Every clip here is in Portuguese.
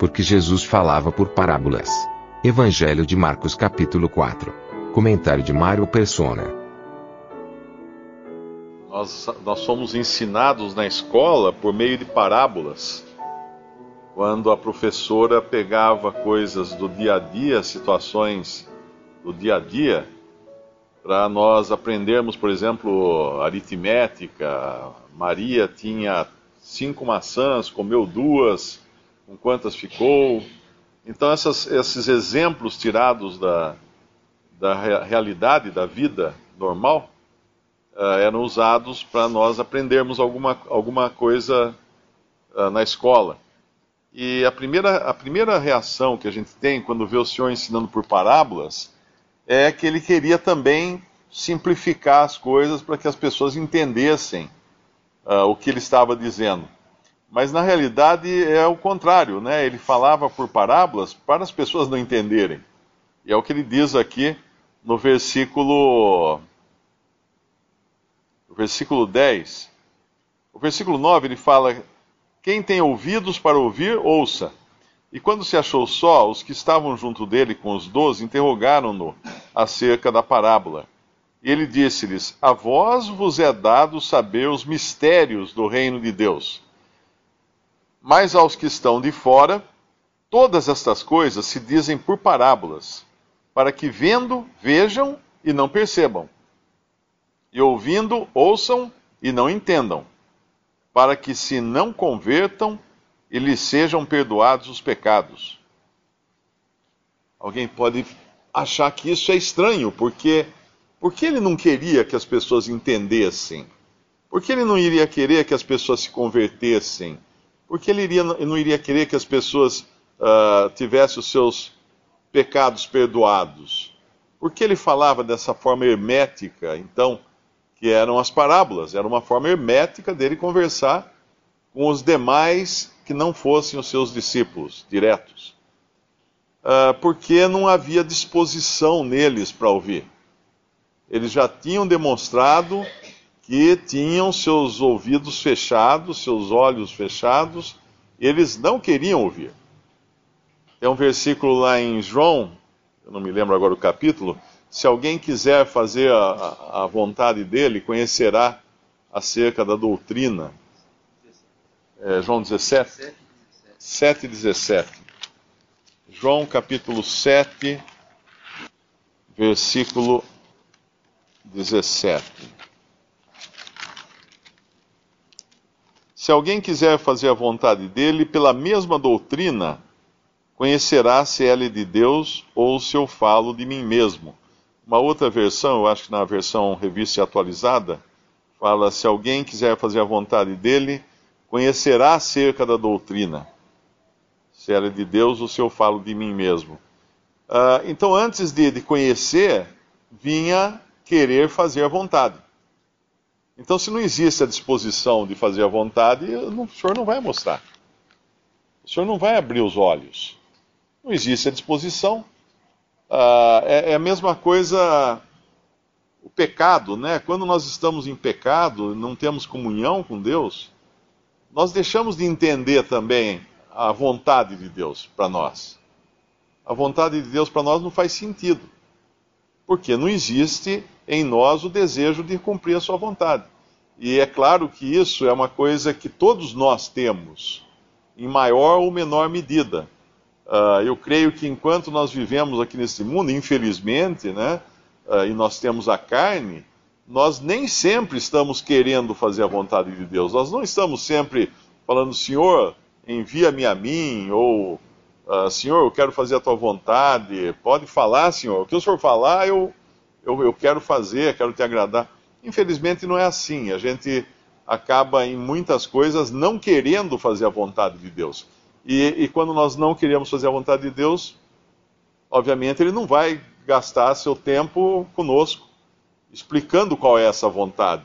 Porque Jesus falava por parábolas. Evangelho de Marcos, capítulo 4. Comentário de Mário Persona. Nós, nós somos ensinados na escola por meio de parábolas. Quando a professora pegava coisas do dia a dia, situações do dia a dia, para nós aprendermos, por exemplo, aritmética. Maria tinha cinco maçãs, comeu duas, com quantas ficou. Então, essas, esses exemplos tirados da, da realidade, da vida normal, uh, eram usados para nós aprendermos alguma, alguma coisa uh, na escola. E a primeira, a primeira reação que a gente tem quando vê o Senhor ensinando por parábolas é que ele queria também simplificar as coisas para que as pessoas entendessem uh, o que ele estava dizendo. Mas na realidade é o contrário, né? Ele falava por parábolas para as pessoas não entenderem. E é o que ele diz aqui no versículo no versículo 10. O versículo 9 ele fala: Quem tem ouvidos para ouvir, ouça. E quando se achou só, os que estavam junto dele com os doze interrogaram-no acerca da parábola. E ele disse-lhes: A vós vos é dado saber os mistérios do reino de Deus. Mas aos que estão de fora, todas estas coisas se dizem por parábolas, para que vendo, vejam e não percebam, e ouvindo, ouçam e não entendam, para que se não convertam e lhes sejam perdoados os pecados. Alguém pode achar que isso é estranho, porque porque ele não queria que as pessoas entendessem? Por que ele não iria querer que as pessoas se convertessem? Por que ele iria, não iria querer que as pessoas uh, tivessem os seus pecados perdoados? Por que ele falava dessa forma hermética, então, que eram as parábolas? Era uma forma hermética dele conversar com os demais que não fossem os seus discípulos diretos. Uh, porque não havia disposição neles para ouvir eles já tinham demonstrado que tinham seus ouvidos fechados, seus olhos fechados, eles não queriam ouvir. Tem um versículo lá em João, eu não me lembro agora o capítulo, se alguém quiser fazer a, a vontade dele, conhecerá acerca da doutrina. É, João 17? 7 e 17. João capítulo 7, versículo 17. Se alguém quiser fazer a vontade dele, pela mesma doutrina, conhecerá se ela é de Deus ou se eu falo de mim mesmo. Uma outra versão, eu acho que na versão revista e atualizada, fala: se alguém quiser fazer a vontade dele, conhecerá acerca da doutrina, se ela é de Deus ou se eu falo de mim mesmo. Uh, então, antes de, de conhecer, vinha querer fazer a vontade. Então, se não existe a disposição de fazer a vontade, o senhor não vai mostrar. O senhor não vai abrir os olhos. Não existe a disposição. Ah, é, é, a mesma coisa o pecado, né? Quando nós estamos em pecado, não temos comunhão com Deus, nós deixamos de entender também a vontade de Deus para nós. A vontade de Deus para nós não faz sentido porque não existe em nós o desejo de cumprir a sua vontade. E é claro que isso é uma coisa que todos nós temos, em maior ou menor medida. Uh, eu creio que enquanto nós vivemos aqui nesse mundo, infelizmente, né, uh, e nós temos a carne, nós nem sempre estamos querendo fazer a vontade de Deus. Nós não estamos sempre falando, Senhor, envia-me a mim, ou Uh, senhor, eu quero fazer a tua vontade, pode falar, Senhor. O que o Senhor falar, eu, eu, eu quero fazer, quero te agradar. Infelizmente não é assim. A gente acaba em muitas coisas não querendo fazer a vontade de Deus. E, e quando nós não queremos fazer a vontade de Deus, obviamente ele não vai gastar seu tempo conosco explicando qual é essa vontade.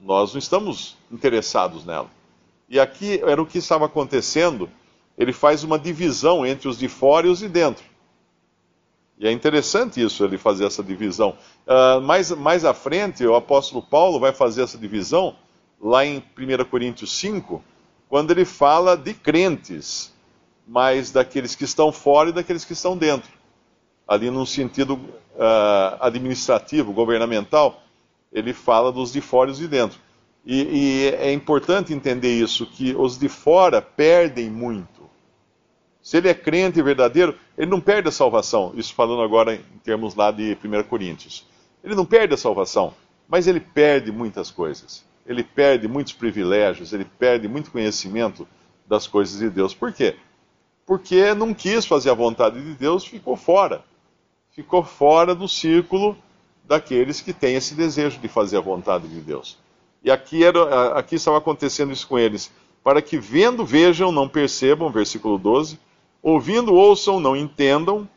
Nós não estamos interessados nela. E aqui era o que estava acontecendo. Ele faz uma divisão entre os de fora e os de dentro. E é interessante isso, ele fazer essa divisão. Uh, mais, mais à frente, o apóstolo Paulo vai fazer essa divisão lá em 1 Coríntios 5, quando ele fala de crentes, mas daqueles que estão fora e daqueles que estão dentro. Ali num sentido uh, administrativo, governamental, ele fala dos de fora e os de dentro. E, e é importante entender isso, que os de fora perdem muito. Se ele é crente verdadeiro, ele não perde a salvação. Isso falando agora em termos lá de 1 Coríntios. Ele não perde a salvação, mas ele perde muitas coisas. Ele perde muitos privilégios, ele perde muito conhecimento das coisas de Deus. Por quê? Porque não quis fazer a vontade de Deus, ficou fora. Ficou fora do círculo daqueles que têm esse desejo de fazer a vontade de Deus. E aqui, era, aqui estava acontecendo isso com eles. Para que vendo, vejam, não percebam, versículo 12. Ouvindo, ouçam, não entendam,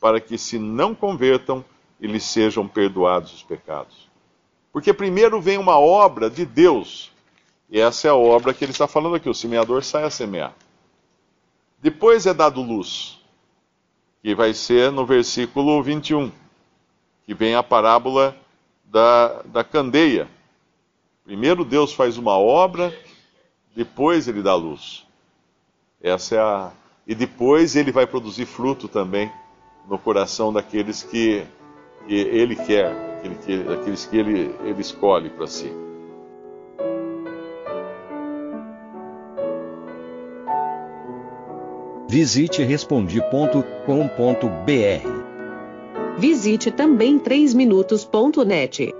para que se não convertam e lhes sejam perdoados os pecados. Porque primeiro vem uma obra de Deus, e essa é a obra que ele está falando aqui: o semeador sai a semear. Depois é dado luz, que vai ser no versículo 21, que vem a parábola da, da candeia Primeiro Deus faz uma obra, depois ele dá luz. Essa é a e depois ele vai produzir fruto também no coração daqueles que, que ele quer, daqueles que ele, ele escolhe para si. Visite respondi.com.br. Visite também 3minutos.net.